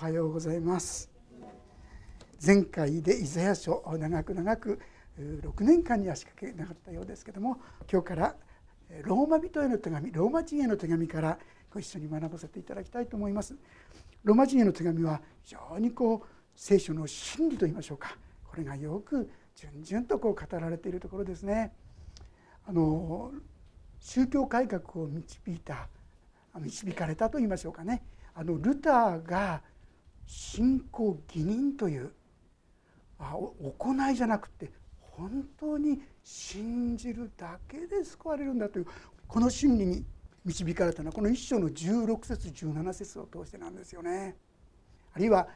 おはようございます。前回でイザヤ書長く長く6年間に足掛けなかったようですけども今日からローマ人への手紙ローマ人への手紙からご一緒に学ばせていただきたいと思います。ローマ人への手紙は非常にこう聖書の真理といいましょうか。これがよく順々とこう語られているところですね。あの宗教改革を導いた導かれたと言いましょうかね。あのルターが信仰義人というあ行いじゃなくて本当に信じるだけで救われるんだというこの真理に導かれたのはこの一章の16節17節を通してなんですよね。あるいは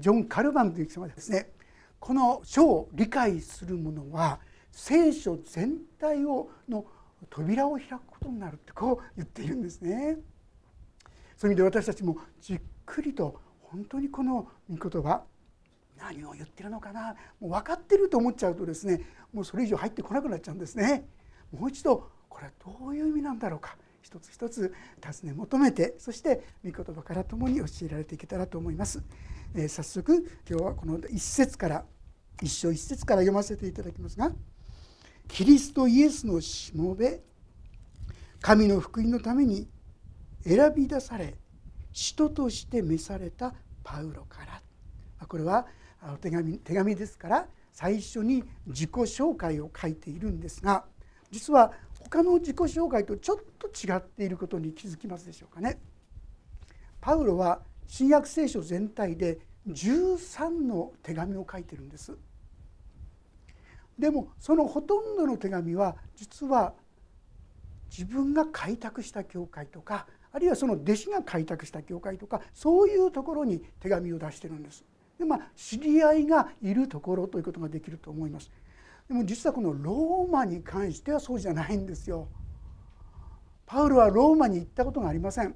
ジョン・カルバンという人はですねこの書を理解する者は聖書全体をの扉を開くことになるってこう言っているんですね。そういう意味で私たちもじっくりと本当にこの御言葉何を言ってるのかなもう分かってると思っちゃうとですねもうそれ以上入ってこなくなっちゃうんですね。もう一度これはどういう意味なんだろうか一つ一つ尋ね求めてそして御言葉からともに教えられていけたらと思います。えー、早速今日はこの一節から一章一節から読ませていただきますが「キリストイエスのしもべ神の福音のために選び出され使徒として召されたパウロからこれは手紙手紙ですから最初に自己紹介を書いているんですが実は他の自己紹介とちょっと違っていることに気づきますでしょうかね。パウロは新約聖書全体で13の手紙を書いてるんです。でもそのほとんどの手紙は実は自分が開拓した教会とかあるいはその弟子が開拓した教会とかそういうところに手紙を出してるんです。でまあ知り合いがいるところということができると思います。でも実はこのローマに関してはそうじゃないんですよ。パウロはローマに行ったことがありません。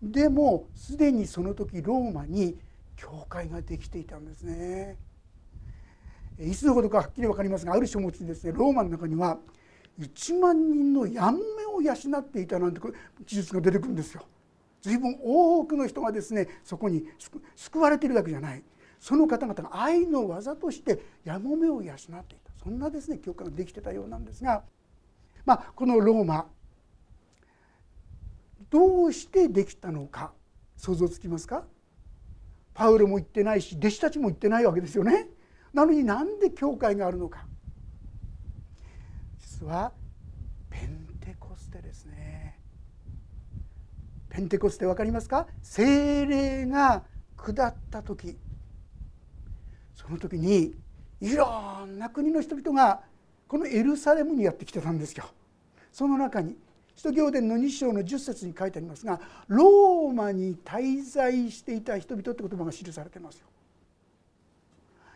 でもすでにその時ローマに教会ができていたんですね。いつのことかはっきり分かりますがある書物にですねローマの中には1万人のヤンメを養っていたなんて記述が出てくるんですよ。随分多くの人がですねそこに救われているだけじゃないその方々が愛の技としてやもめを養っていたそんなですね教会ができてたようなんですが、まあ、このローマどうしてできたのか想像つきますか？パウロも言ってないし弟子たちも言ってないわけですよね。なのになんで教会があるのかはペンテコステですねペンテコステ分かりますか？精霊が下った時その時にいろんな国の人々がこのエルサレムにやってきてたんですよ。その中に使徒行伝の2章の10節に書いてありますがローマに滞在していた人々って言葉が記されてますよ。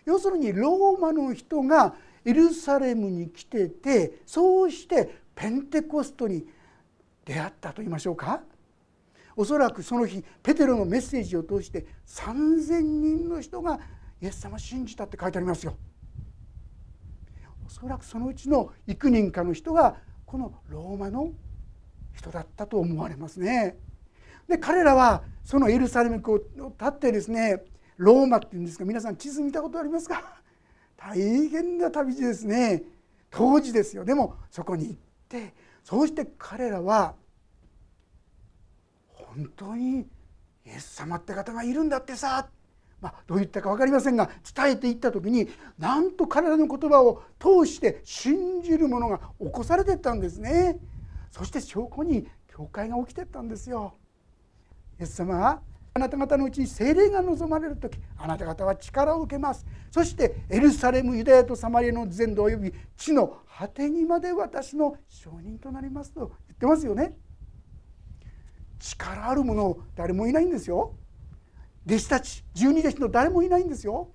要するにローマの人がエルサレムに来ててそうしてペンテコストに出会ったと言いましょうかおそらくその日ペテロのメッセージを通して3,000人の人がイエス様を信じたって書いてありますよ。おそらくそのうちの幾人かの人がこのローマの人だったと思われますね。で彼らはそのエルサレムを立ってですねローマっていうんですか皆さん地図見たことありますか？大変な旅路ですね。当時ですよ。でもそこに行ってそうして彼らは本当にイエス様って方がいるんだってさ、まあ、どう言ったか分かりませんが伝えていった時になんと彼らの言葉を通して信じる者が起こされていったんですね。そして証拠に教会が起きていったんですよ。イエス様はあなた方のうちに精霊が望まれる時あなた方は力を受けます。そしてエルサレムユダヤとサマリアの全土および地の果てにまで私の証人となりますと言ってますよね。力ある者誰もいないんですよ。弟子たち十二弟子の誰もいないんですよ。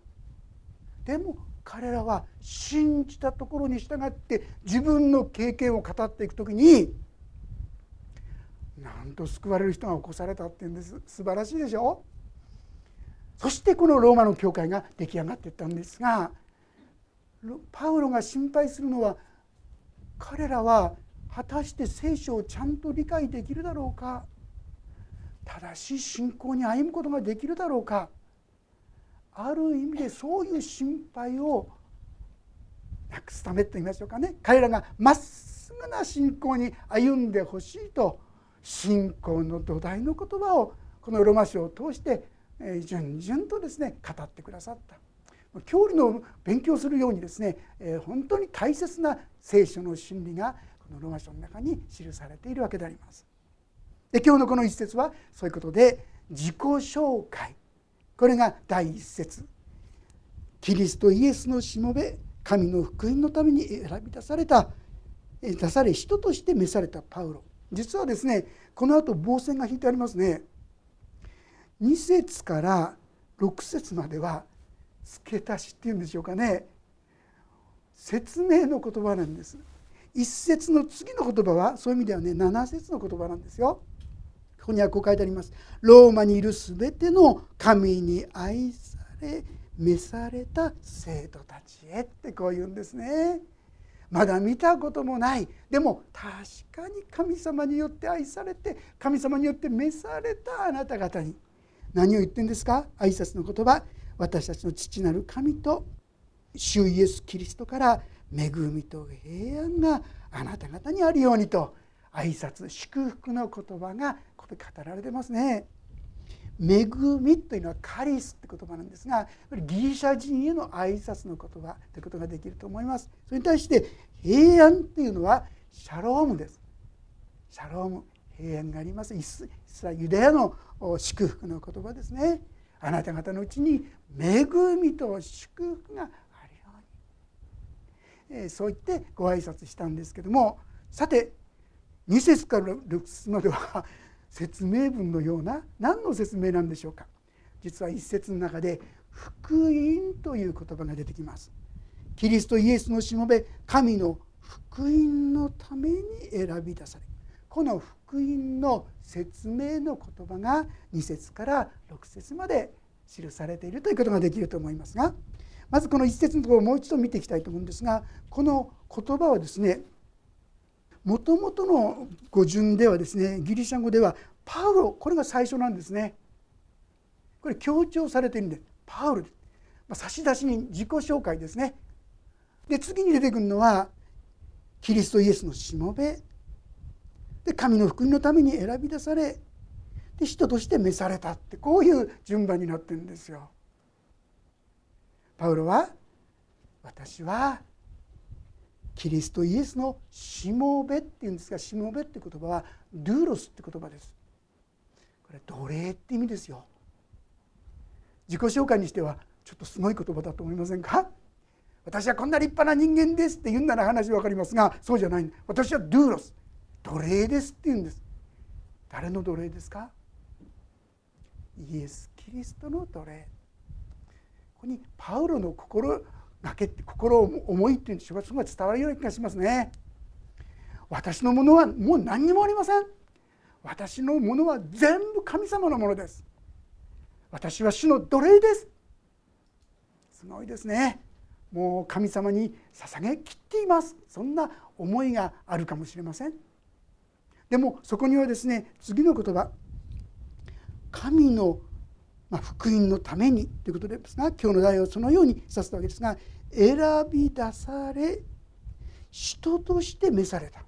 でも彼らは信じたところに従って自分の経験を語っていく時になんと救われる人が起こされたっていうんです。素晴らしいでしょ？そしてこのローマの教会が出来上がっていったんですがパウロが心配するのは彼らは果たして聖書をちゃんと理解できるだろうか？正しい信仰に歩むことができるだろうか？ある意味でそういう心配をなくすためと言いましょうかね。彼らがまっすぐな信仰に歩んでほしいと信仰の土台の言葉をこのロマ書を通して順々とですね語ってくださった。教理の勉強するようにですね本当に大切な聖書の真理がこのロマ書の中に記されているわけであります。で今日のこの一節はそういうことで自己紹介。これが第一節。キリストイエスのしもべ神の福音のために選び出された出され人として召されたパウロ。実はですねこの後棒線が引いてありますね。2節から6節までは付け足しっていうんでしょうかね。説明の言葉なんです。1節の次の言葉はそういう意味ではね7節の言葉なんですよ。ここにはこう書いてあります。ローマにいる全ての神に愛され召された生徒たちへってこう言うんですね。まだ見たこともない。でも確かに神様によって愛されて神様によって召されたあなた方に。何を言ってんですか？挨拶の言葉。私たちの父なる神と主イエス・キリストから恵みと平安があなた方にあるようにと挨拶祝福の言葉がここで語られてますね。恵みというのはカリスって言葉なんですがギリシャ人への挨拶の言葉ということができると思います。それに対して平安というのはシャロームです。シャローム平安があります。イスラユダヤの祝福の言葉ですね。あなた方のうちに恵みと祝福があるように、えそう言ってご挨拶したんですけどもさて2節から6節までは説明文のような何の説明なんでしょうか？実は一節の中で福音という言葉が出てきます。キリストイエスのしもべ神の福音のために選び出されこの福音の説明の言葉が2節から6節まで記されているということができると思いますがまずこの1節のところをもう一度見ていきたいと思うんですがこの言葉はですねもともとの語順ではですねギリシャ語ではパウロこれが最初なんですね。これ強調されているんでパウロ、まあ、差出人自己紹介ですね。で次に出てくるのはキリストイエスのしもべで神の福音のために選び出されで人として召されたってこういう順番になってるんですよ。パウロは私はキリストイエスのしもべっていうんですがしもべって言葉はドゥーロスって言葉です。これ奴隷って意味ですよ。自己紹介にしてはちょっとすごい言葉だと思いませんか？私はこんな立派な人間ですって言うなら話分かりますがそうじゃない。私はドゥーロス奴隷ですって言うんです。誰の奴隷ですか？イエス・キリストの奴隷。ここにパウロの心がけ心を思いっていうんでしょう。かそれが伝わるような気がしますね。私のものはもう何にもありません。私のものは全部神様のものです。私は主の奴隷です。すごいですね。もう神様に捧げきっています。そんな思いがあるかもしれません。でもそこにはですね次の言葉。神のまあ、福音のためにということですが今日の題をそのように指すわけですが選び出され人として召された。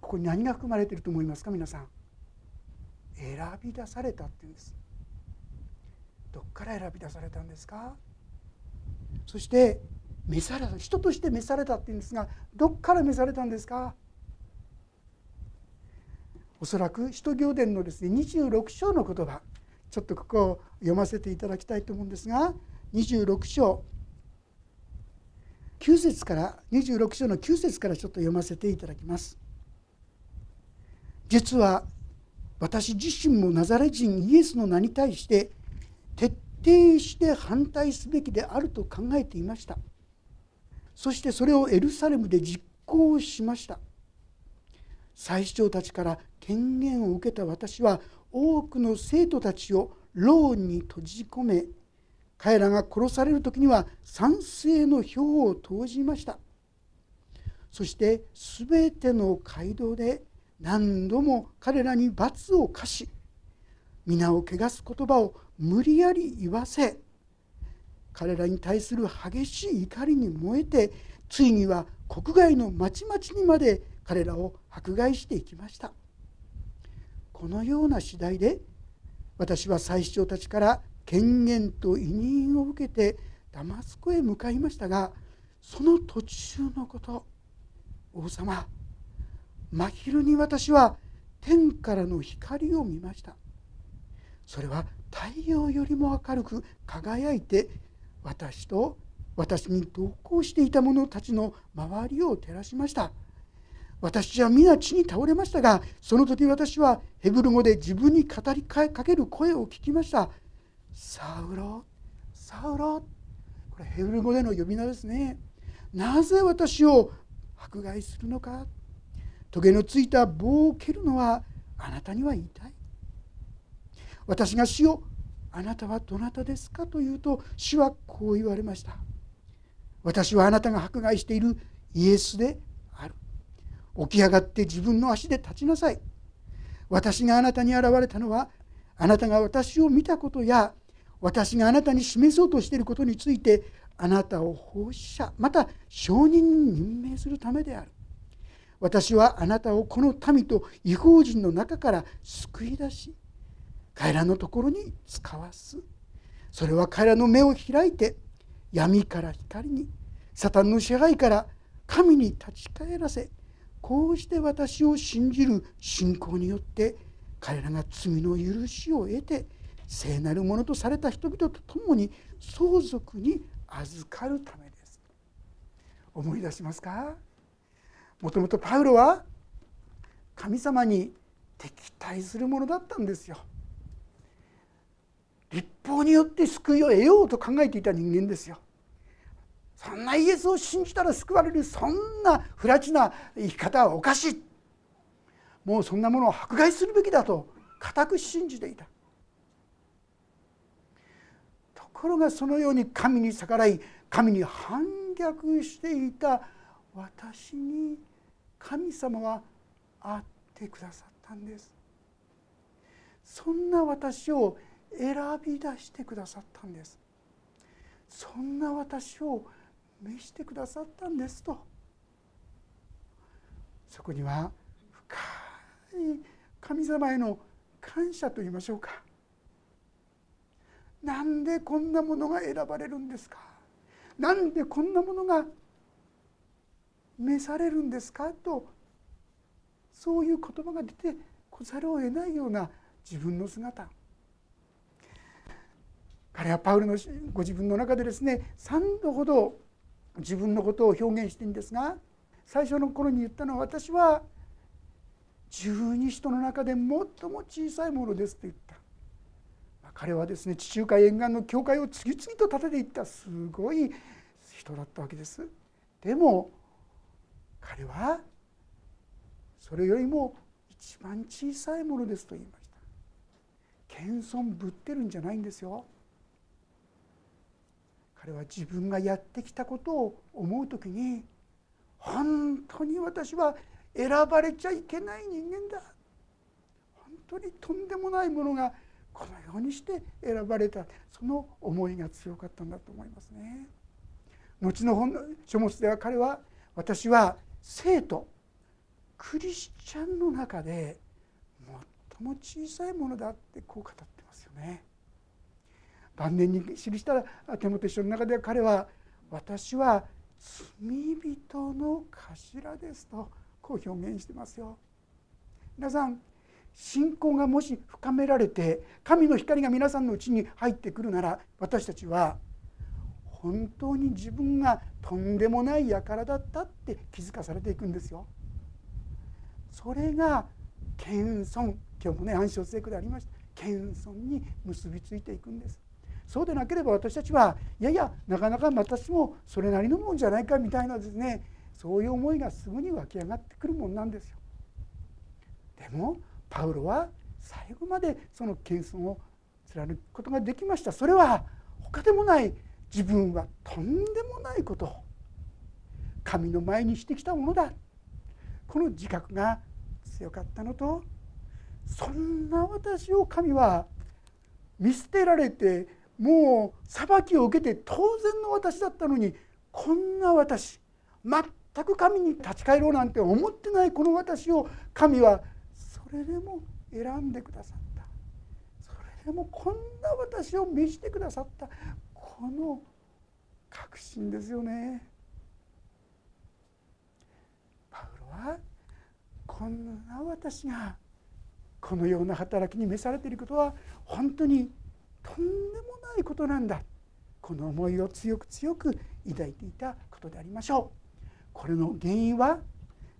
ここに何が含まれていると思いますか皆さん？選び出されたっていうんです。どっから選び出されたんですか？そして召された人として召されたっていうんですがどっから召されたんですか？おそらく使徒行伝のですね26章の言葉ちょっとここを読ませていただきたいと思うんですが26章9節から26章の9節からちょっと読ませていただきます。実は私自身もナザレ人イエスの名に対して徹底して反対すべきであると考えていましたそしてそれをエルサレムで実行しました最長たちから権限を受けた私は多くの生徒たちを牢に閉じ込め彼らが殺される時には賛成の票を投じました。そして全ての街道で何度も彼らに罰を課し皆を汚す言葉を無理やり言わせ彼らに対する激しい怒りに燃えてついには国外の町々にまで彼らを迫害していきました。このような次第で私は最主張たちから権限と委任を受けてダマスコへ向かいましたがその途中のこと王様真昼に私は天からの光を見ました。それは太陽よりも明るく輝いて私と私に同行していた者たちの周りを照らしました。私は皆地に倒れましたがその時私はヘブル語で自分に語りかける声を聞きました。サウロ？サウロ？これヘブル語での呼び名ですね。なぜ私を迫害するのか？トゲのついた棒を蹴るのはあなたには言い。たい私が死をあなたはどなたですかと言うと主はこう言われました。私はあなたが迫害しているイエスである。起き上がって自分の足で立ちなさい。私があなたに現れたのはあなたが私を見たことや私があなたに示そうとしていることについてあなたを奉仕者また証人に任命するためである。私はあなたをこの民と違法人の中から救い出し彼らのところに使わす。それは彼らの目を開いて闇から光にサタンの支配から神に立ち返らせこうして私を信じる信仰によって彼らが罪の許しを得て聖なるものとされた人々と共に相続に預かるためです。思い出しますか？もともとパウロは神様に敵対するものだったんですよ。立法によって救いを得ようと考えていた人間ですよ。そんなイエスを信じたら救われるそんな不埒な生き方はおかしい。もうそんなものを迫害するべきだと固く信じていたところがそのように神に逆らい神に反逆していた私に神様は会ってくださったんです。そんな私を選び出してくださったんです。そんな私を召してくださったんですと。そこには深い神様への感謝と言いましょうか。なんでこんなものが選ばれるんですか？なんでこんなものが召されるんですか？とそういう言葉が出てこざるを得ないような自分の姿。彼はパウルのご自分の中でですね3度ほど自分のことを表現してるんですが最初の頃に言ったのは私は十二使徒の中で最も小さいものですと言った。彼はですね地中海沿岸の教会を次々と建てていった。すごい人だったわけです。でも彼はそれよりも一番小さいものですと言いました。謙遜ぶってるんじゃないんですよ。彼は自分がやってきたことを思う時に本当に私は選ばれちゃいけない人間だ。本当にとんでもないものがこのようにして選ばれたその思いが強かったんだと思いますね。後の本の書物では彼は私は生徒クリスチャンの中で最も小さいものだってこう語ってますよね。晩年に記した手元書の中では彼は「私は罪人の頭です」とこう表現してますよ。皆さん信仰がもし深められて神の光が皆さんのうちに入ってくるなら私たちは本当に自分がとんでもない輩だったって気づかされていくんですよ。それが謙遜今日もね暗唱聖句でありました謙遜に結びついていくんです。そうでなければ私たちはいやいやなかなか私もそれなりのもんじゃないかみたいなですねそういう思いがすぐに湧き上がってくるもんなんですよ。でもパウロは最後までその謙遜を貫くことができました。それは他でもない自分はとんでもないこと。を神の前にしてきたものだ。この自覚が強かったのとそんな私を神は見捨てられてもう裁きを受けて当然の私だったのにこんな私全く神に立ち返ろうなんて思ってないこの私を神はれでも選んでくださった。それでもこんな私を召してくださった。この確信ですよね。パウロはこんな私がこのような働きに召されていることは本当にとんでもないことなんだ。この思いを強く強く抱いていたことでありましょう。これの原因は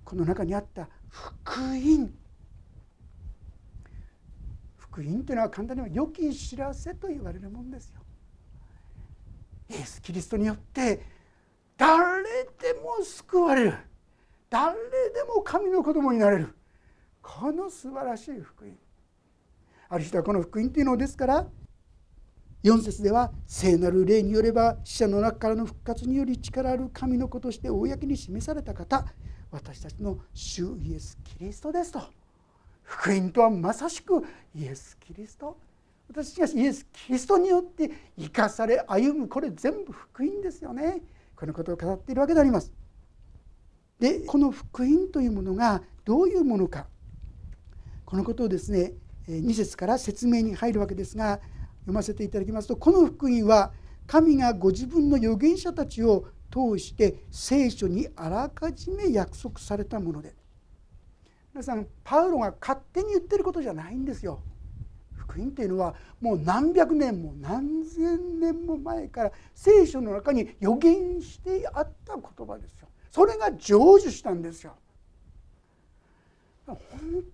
この中にあった福音。福音というのは簡単には良き知らせと言われるもんですよ。イエス・キリストによって誰でも救われる。誰でも神の子供になれる。この素晴らしい福音。ある人はこの福音というのですから4節では聖なる霊によれば死者の中からの復活により力ある神の子として公に示された方。私たちの主イエス・キリストですと。福音とはまさしくイエス・キリスト。私がイエス・キリストによって生かされ歩むこれ全部福音ですよね。このことを語っているわけであります。でこの福音というものがどういうものか。このことをですね2節から説明に入るわけですが読ませていただきますとこの福音は神がご自分の預言者たちを通して聖書にあらかじめ約束されたもので皆さんパウロが勝手に言ってることじゃないんですよ。福音っていうのはもう何百年も何千年も前から聖書の中に予言してあった言葉ですよ。それが成就したんですよ。本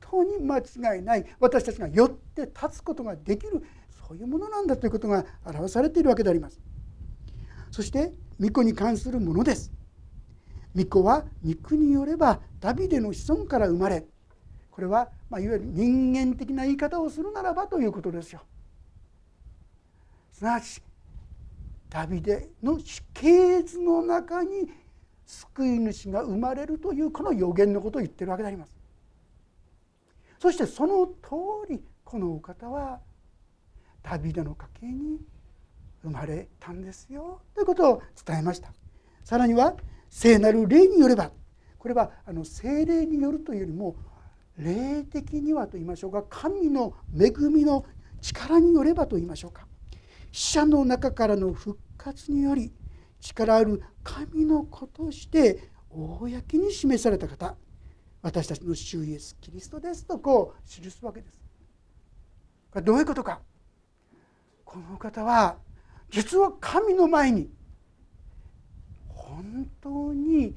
当に間違いない私たちが寄って立つことができるそういうものなんだということが表されているわけであります。そして巫女に関するものです。巫女は肉によればダビデの子孫から生まれこれは、まあ、いわゆる人間的な言い方をするならばということですよ。すなわちダビデの死刑図の中に救い主が生まれるというこの予言のことを言ってるわけであります。そしてその通りこのお方はダビデの家系に生まれたんですよということを伝えましたさらには聖なる霊によればこれはあの聖霊によるというよりも霊的にはと言いましょうか。神の恵みの力によればと言いましょうか。死者の中からの復活により力ある神の子として公に示された方。私たちの主イエス・キリストですとこう記すわけです。これどういうことか。この方は実は神の前に本当に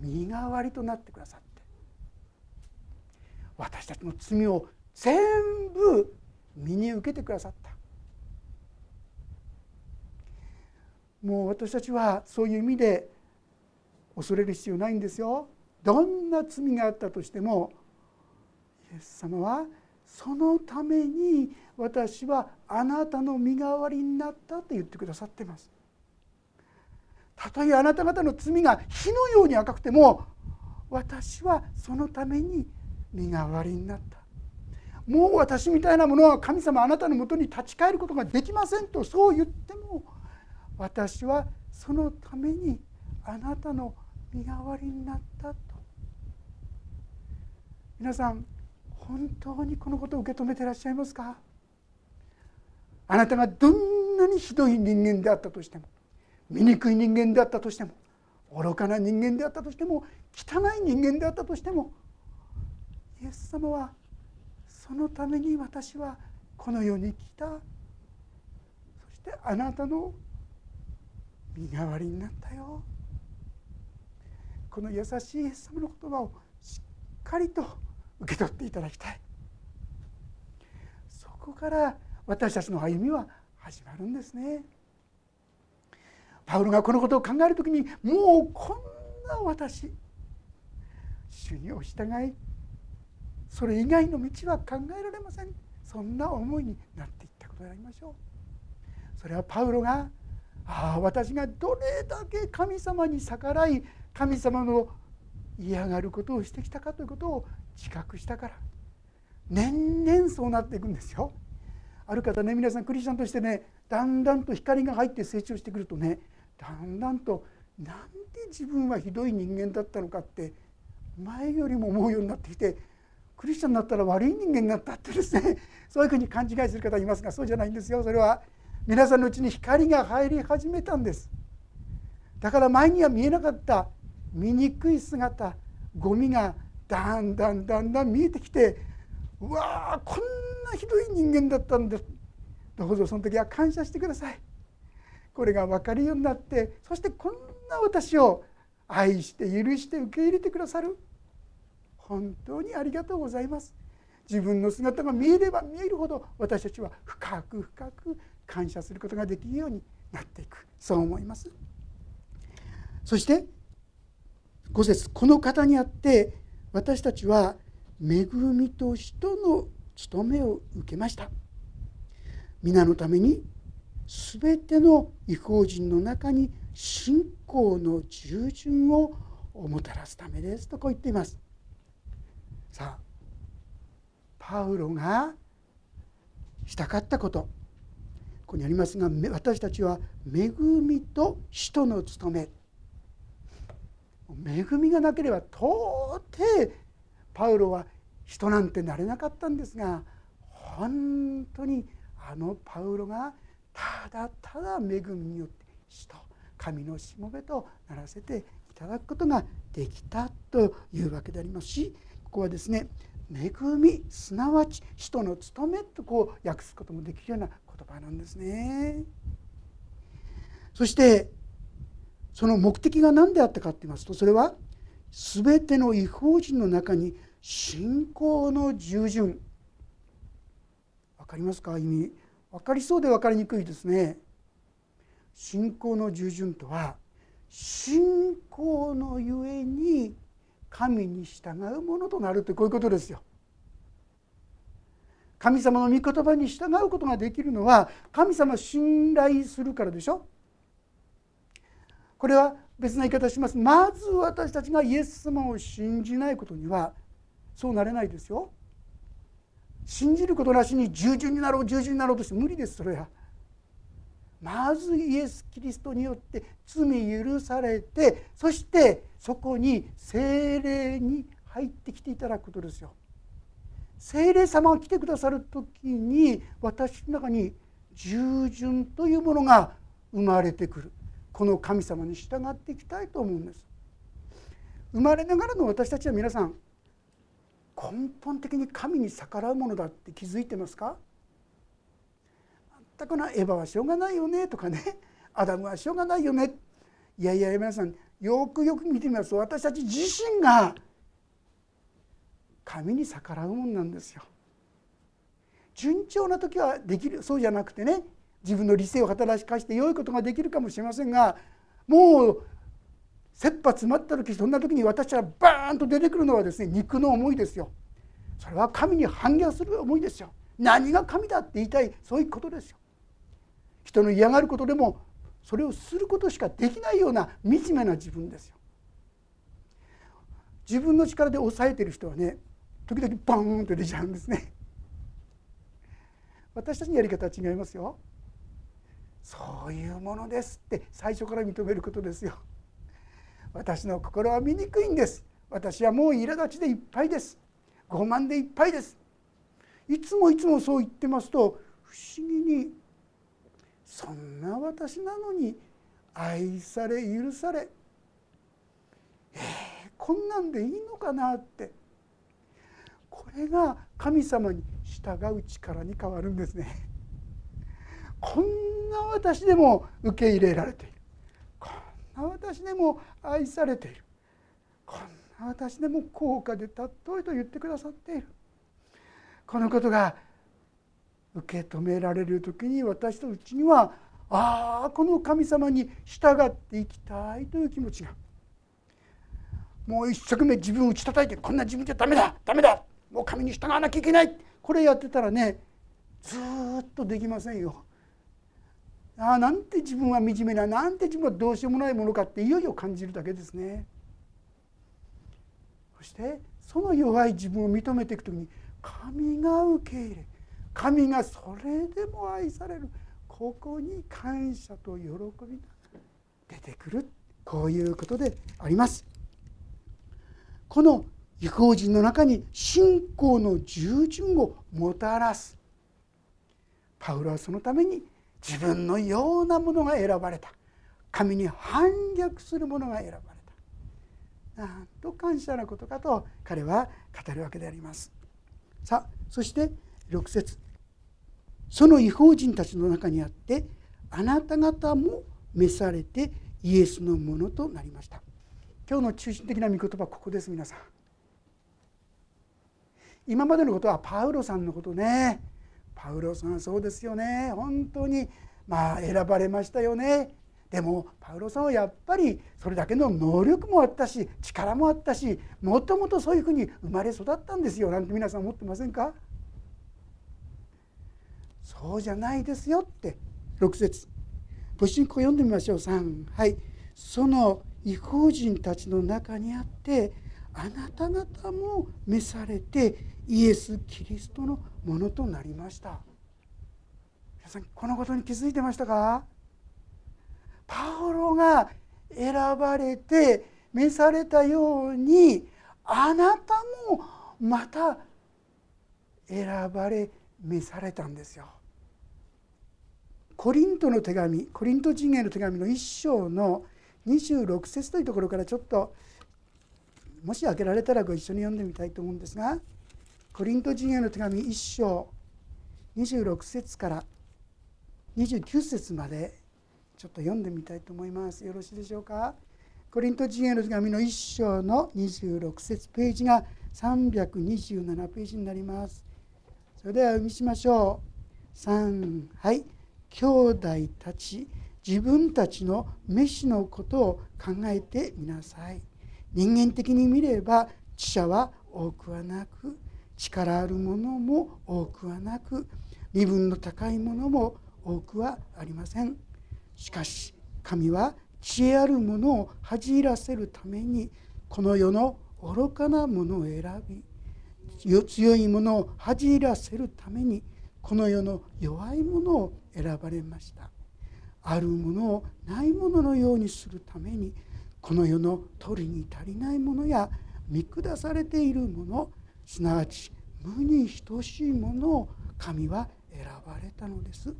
身代わりとなってくださって私たちの罪を全部身に受けてくださった。もう私たちはそういう意味で恐れる必要ないんですよ。どんな罪があったとしてもイエス様はそのために私はあなたの身代わりになったと言ってくださってます。たとえあなた方の罪が火のように赤くても私はそのために身代わりになった。もう私みたいなものは神様あなたのもとに立ち返ることができませんとそう言っても私はそのためにあなたの身代わりになったと。皆さん本当にこのことを受け止めていらっしゃいますか？あなたがどんなにひどい人間であったとしても醜い人間であったとしても愚かな人間であったとしても汚い人間であったとしてもイエス様はそのために私はこの世に来た。そしてあなたの身代わりになったよ。この優しいイエス様の言葉をしっかりと受け取っていただきたい。そこから私たちの歩みは始まるんですね。パウロがこのことを考える時にもうこんな私主にお従いそれ以外の道は考えられませんそんな思いになっていったことでありましょうそれはパウロがああ私がどれだけ神様に逆らい神様の嫌がることをしてきたかということを自覚したから年々そうなっていくんですよ。ある方ね皆さんクリスチャンとしてねだんだんと光が入って成長してくるとねだんだんとなんで自分はひどい人間だったのかって前よりも思うようになってきてクリスチャンになったら悪い人間になったってですね そういうふうに勘違いする方いますがそうじゃないんですよ。それは皆さんのうちに光が入り始めたんです。だから前には見えなかった醜い姿ゴミがだんだんだんだん見えてきてうわーこんなひどい人間だったんですどうぞその時は感謝してください。これが分かるようになってそしてこんな私を愛して許して受け入れてくださる。本当にありがとうございます。自分の姿が見えれば見えるほど私たちは深く深く感謝することができるようになっていく。そう思います。そして5節この方にあって私たちは恵みと人の務めを受けました。皆のために全ての違法人の中に信仰の従順をもたらすためですとこう言っています。さあパウロがしたかったことここにありますが私たちは恵みと使徒の務め。恵みがなければ到底パウロは人なんてなれなかったんですが本当にあのパウロがただただ恵みによって人神のしもべとならせていただくことができたというわけでありますしここはですね恵みすなわち人の務めとこう訳すこともできるような言葉なんですね。そしてその目的が何であったかと言いますとそれは全ての違法人の中に信仰の従順分かりますか？意味分かりそうで分かりにくいですね。信仰の従順とは信仰のゆえに神に従うものとなるとこういうことですよ。神様の御言葉に従うことができるのは神様信頼するからでしょ。これは別な言い方します。まず私たちがイエス様を信じないことにはそうなれないですよ。信じることなしに従順になろう従順になろうとして無理ですそれは。まずイエス・キリストによって罪許されてそしてそこに精霊に入ってきていただくことですよ。精霊様が来てくださる時に私の中に従順というものが生まれてくる。この神様に従っていきたいと思うんです。生まれながらの私たちは皆さん根本的に神に逆らうものだって気づいてますか？全くなエヴァはしょうがないよねとかね アダムはしょうがないよねいやいや皆さんよくよく見てみますと私たち自身が神に逆らうもんなんですよ。順調な時はできるそうじゃなくてね自分の理性を働かして良いことができるかもしれませんがもう切羽詰まった時そんな時に私はバーンと出てくるのはですね肉の思いですよ。それは神に反逆する思いですよ。何が神だって言いたいそういうことですよ。人の嫌がることでもそれをすることしかできないような惨めな自分ですよ。自分の力で抑えてる人はね時々バーンと出ちゃうんですね。私たちのやり方は違いますよ。そういうものですって最初から認めることですよ私の心は醜いんです私はもう苛立ちでいっぱいです傲慢でいっぱいですいつもいつもそう言ってますと不思議にそんな私なのに愛され許され。えー、こんなんでいいのかなって。これが神様に従う力に変わるんですね。こんな私でも受け入れられている。こんな私でも愛されている。こんな私でも高価で尊いと言ってくださっている。このことが受け止められる時に私とうちにはああこの神様に従っていきたいという気持ちがもう一生懸命自分を打ち叩いてこんな自分じゃダメだダメだもう神に従わなきゃいけないこれやってたらねずっとできませんよ。ああなんて自分は惨めななんて自分はどうしようもないものかっていよいよ感じるだけですね。そしてその弱い自分を認めていく時に神が受け入れ神がそれでも愛される。ここに感謝と喜びが出てくる。こういうことであります。この違法人の中に信仰の従順をもたらす。パウロはそのために自分のようなものが選ばれた。神に反逆するものが選ばれた。なんと感謝なことかと彼は語るわけであります。さあそして6節。その違法人たちの中にあってあなた方も召されてイエスのものとなりました。今日の中心的な御言葉はここです皆さん。今までのことはパウロさんのことね。パウロさんそうですよね。本当にまあ選ばれましたよね。でもパウロさんはやっぱりそれだけの能力もあったし力もあったしもともとそういうふうに生まれ育ったんですよ。なんて皆さん思ってませんか？そうじゃないですよって6節。ご一緒にこう読んでみましょう。3はい。その違法人たちの中にあってあなた方も召されてイエス・キリストのものとなりました。皆さんこのことに気づいてましたか？パウロが選ばれて召されたようにあなたもまた選ばれ召されたんですよ。コリントの手紙コリント人への手紙の1章の26節というところからちょっともし開けられたらご一緒に読んでみたいと思うんですがコリント人への手紙1章26節から29節までちょっと読んでみたいと思います。よろしいでしょうか？コリント人への手紙の1章の26節ページが327ページになります。それではお読みしましょう。3はい。兄弟たち自分たちの飯のことを考えてみなさい。人間的に見れば知者は多くはなく力あるものも多くはなく身分の高いものも多くはありません。しかし神は知恵あるものを恥じらせるためにこの世の愚かなものを選び強いものを恥じらせるためにこの世の弱いものを選ばれました。あるものをないもののようにするためにこの世の取りに足りないものや見下されているものすなわち無に等しいものを神は選ばれたのです。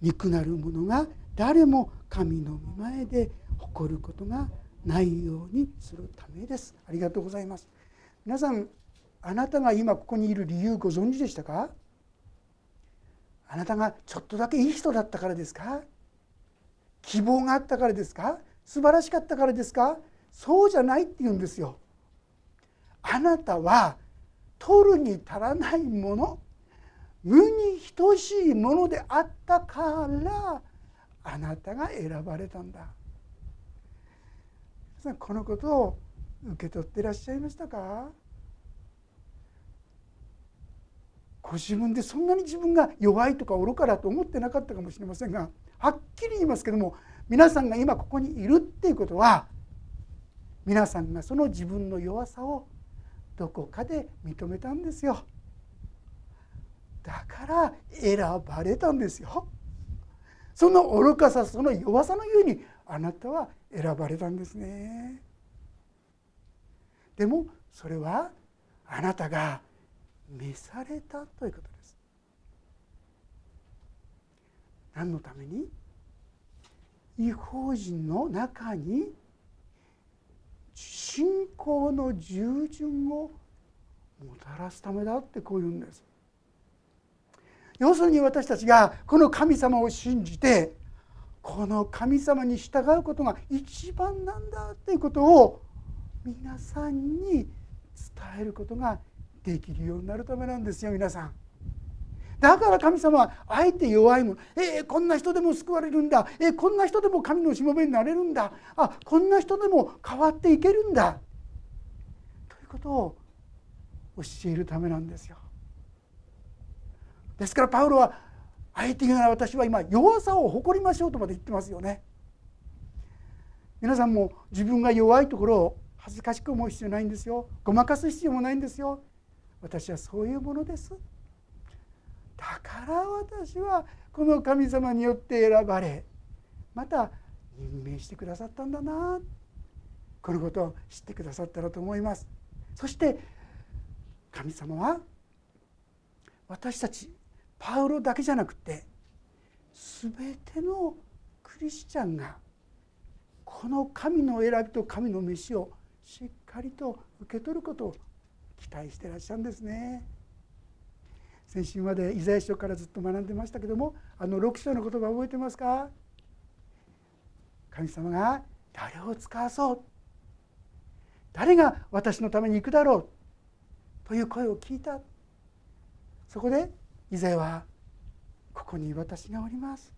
憎なる者が誰も神の御前で誇ることがないようにするためです。ありがとうございます。皆さんあなたが今ここにいる理由ご存知でしたか？あなたがちょっとだけいい人だったからですか？希望があったからですか？素晴らしかったからですか？そうじゃないって言うんですよ。あなたは取るに足らないもの無に等しいものであったからあなたが選ばれたんだ。皆さんこのことを受け取っていらっしゃいましたか？ご自分でそんなに自分が弱いとか愚かだと思ってなかったかもしれませんがはっきり言いますけども皆さんが今ここにいるっていうことは皆さんがその自分の弱さをどこかで認めたんですよ。だから選ばれたんですよ。その愚かさその弱さのゆえにあなたは選ばれたんですね。でもそれはあなたが召されたということです何のために？違法人の中に信仰の従順をもたらすためだってこう言うんです。要するに私たちがこの神様を信じてこの神様に従うことが一番なんだっていうことを皆さんに伝えることができるようになるためなんですよ皆さん。だから神様はあえて弱いものえー、こんな人でも救われるんだえー、こんな人でも神のしもべになれるんだあこんな人でも変わっていけるんだということを教えるためなんですよ。ですからパウロはあえて言うなら私は今弱さを誇りましょうとまで言ってますよね。皆さんも自分が弱いところを恥ずかしく思う必要ないんですよごまかす必要もないんですよ私はそういうものです。だから私はこの神様によって選ばれまた任命してくださったんだな。このことを知ってくださったらと思います。そして神様は私たちパウロだけじゃなくて全てのクリスチャンがこの神の選びと神の召しをしっかりと受け取ることを期待してらっしゃるんですね。先週までイザヤ書からずっと学んでましたけどもあの6章の言葉覚えてますか？神様が誰を使わそう？誰が私のために行くだろう？という声を聞いた。そこでイザヤは「ここに私がおります」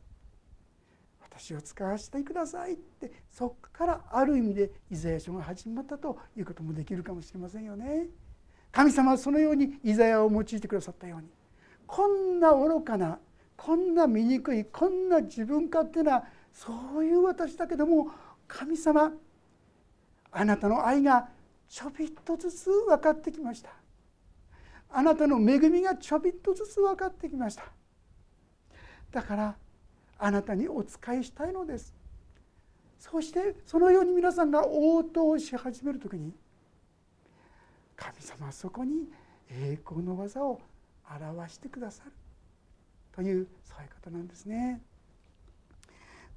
私を使わせてくださいってそこからある意味でイザヤ書が始まったということもできるかもしれませんよね。神様はそのようにイザヤを用いてくださったように。こんな愚かなこんな醜いこんな自分勝手なそういう私だけども神様あなたの愛がちょびっとずつ分かってきました。あなたの恵みがちょびっとずつ分かってきました。だからあなたにお仕えしたいのです。そしてそのように皆さんが応答し始める時に神様はそこに栄光の技を表してくださる。というそういうことなんですね。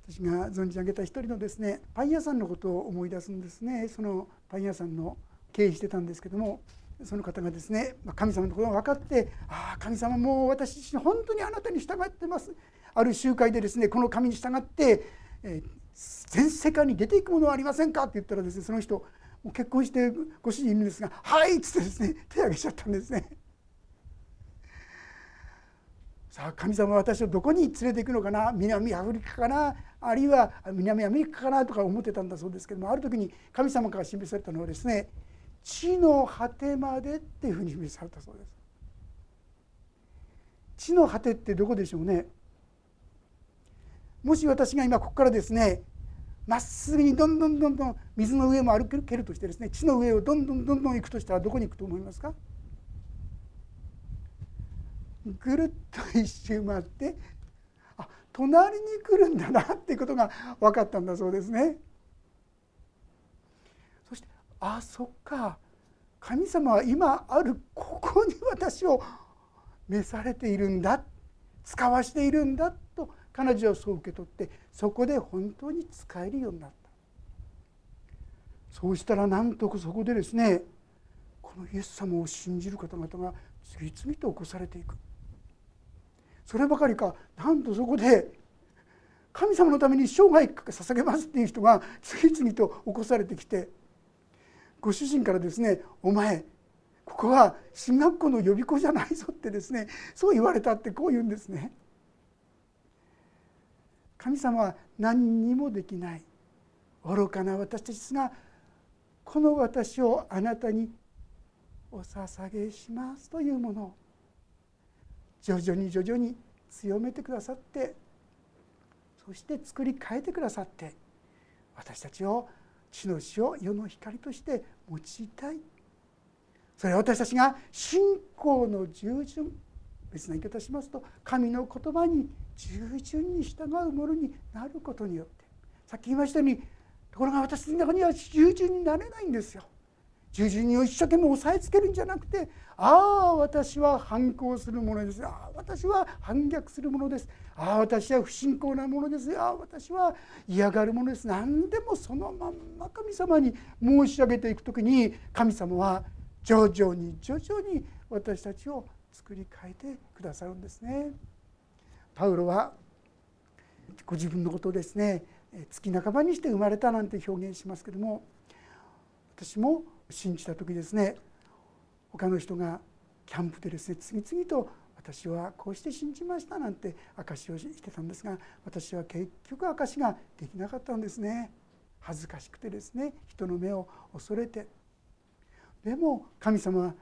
私が存じ上げた一人のですねパン屋さんのことを思い出すんですね。そのパン屋さんの経営してたんですけどもその方がですね神様のことが分かって「ああ神様もう私自身本当にあなたに従ってます」ある集会でですねこの神に従って、えー、全世界に出ていくものはありませんか？って言ったらですねその人もう結婚してご主人いるんですが「はい」っつってですね手を挙げちゃったんですね。さあ神様は私をどこに連れていくのかな南アフリカかなあるいは南アメリカかなとか思ってたんだそうですけどもある時に神様から示されたのはですね地の果てまでっていうふうに示されたそうです。地の果てってどこでしょうねもし私が今ここからですねまっすぐにどんどんどんどん水の上も歩けるとしてですね地の上をどんどんどんどん行くとしたらどこに行くと思いますか？ぐるっと一周回ってあ隣に来るんだなっていうことが分かったんだそうですね。そしてあそっか神様は今あるここに私を召されているんだ使わしているんだと彼女はそう受け取ってそこで本当に使えるようになったそうしたらなんとそこでですねこのイエス様を信じる方々が次々と起こされていくそればかりかなんとそこで神様のために生涯捧げますっていう人が次々と起こされてきてご主人からですね「お前ここは進学校の予備校じゃないぞ」ってですねそう言われたってこう言うんですね。神様は何にもできない。愚かな私たちがこの私をあなたにお捧げしますというもの。を徐々に徐々に強めてくださってそして作り変えてくださって私たちを地の死を世の光として用いたい。それは私たちが信仰の従順別な言い方しますと神の言葉に従順に従うものになることによってさっき言いましたようにところが私の中には従順になれないんですよ。従順に一生懸命押さえつけるんじゃなくてああ私は反抗するものですああ私は反逆するものですああ私は不信仰なものですああ私は嫌がるものです何でもそのまんま神様に申し上げていく時に神様は徐々に徐々に私たちを作り変えてくださるんですね。パウロはご自分のことをですね月半ばにして生まれたなんて表現しますけども私も信じた時ですね他の人がキャンプでですね次々と私はこうして信じましたなんて証しをしてたんですが私は結局証ができなかったんですね。恥ずかしくてですね人の目を恐れて。でも神様は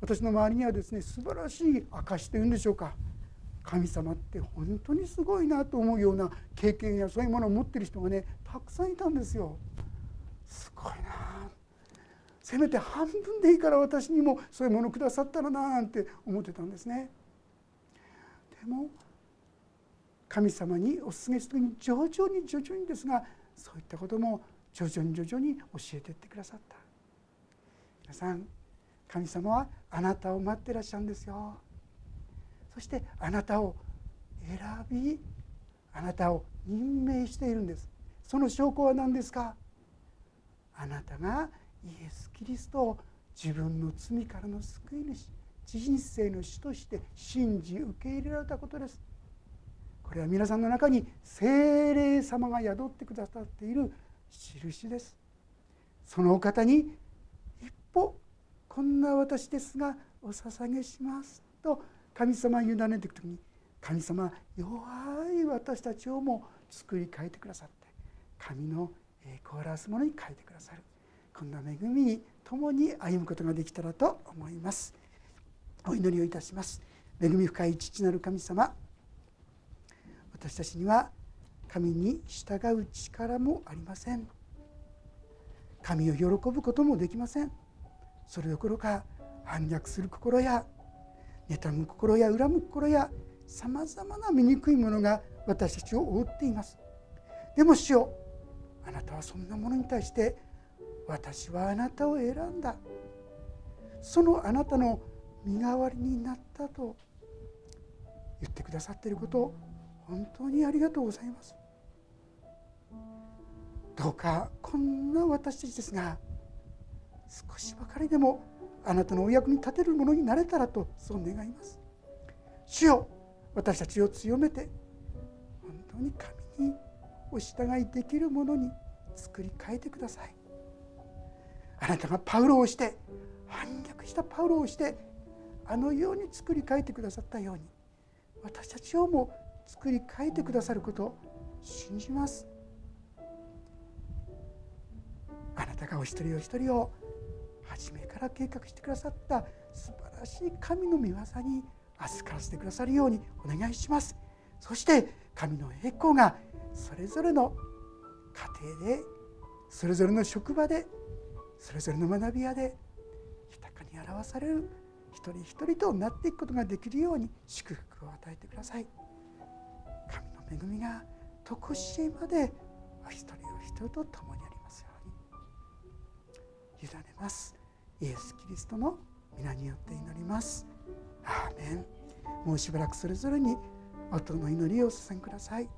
私の周りにはですね素晴らしい証というんでしょうか。神様って本当にすごいなと思うような経験やそういうものを持ってる人がねたくさんいたんですよ。すごいなせめて半分でいいから私にもそういうものくださったらななんて思ってたんですね。でも神様にお勧めするに徐々に徐々にですがそういったことも徐々に徐々に教えていってくださった皆さん神様はあなたを待ってらっしゃるんですよそしてあなたを選びあなたを任命しているんです。その証拠は何ですか？あなたがイエス・キリストを自分の罪からの救い主人生の主として信じ受け入れられたことです。これは皆さんの中に精霊様が宿ってくださっている印です。そのお方に一歩こんな私ですがお捧げしますと神様に委ねていく時に神様弱い私たちをも作り変えてくださって神の栄光を表すものに変えてくださる。こんな恵みに共に歩むことができたらと思います。お祈りをいたします。恵み深い父なる神様私たちには神に従う力もありません。神を喜ぶこともできません。それどころか反逆する心や妬む心や恨む心やさまざまな醜いものが私たちを覆っています。でも主よあなたはそんなものに対して私はあなたを選んだ。そのあなたの身代わりになったと言ってくださっていることを本当にありがとうございます。どうかこんな私たちですが少しばかりでもあなたのお役に立てるものになれたらとそう願います。主よ私たちを強めて本当に神にお従いできるものに作り変えてください。あなたがパウロをして反逆したパウロをしてあのように作り変えてくださったように私たちをも作り変えてくださることを信じます。あなたがお一人お一人を初めから計画してくださった素晴らしい神の御業に預からせてくださるようにお願いします。そして神の栄光がそれぞれの家庭でそれぞれの職場でそれぞれの学び屋で豊かに表される一人一人となっていくことができるように祝福を与えてください。神の恵みが常しえまでお一人お一人と共にありますように委ねます。イエス・キリストの皆によって祈ります。アーメン。もうしばらくそれぞれに音の祈りをお捧げください。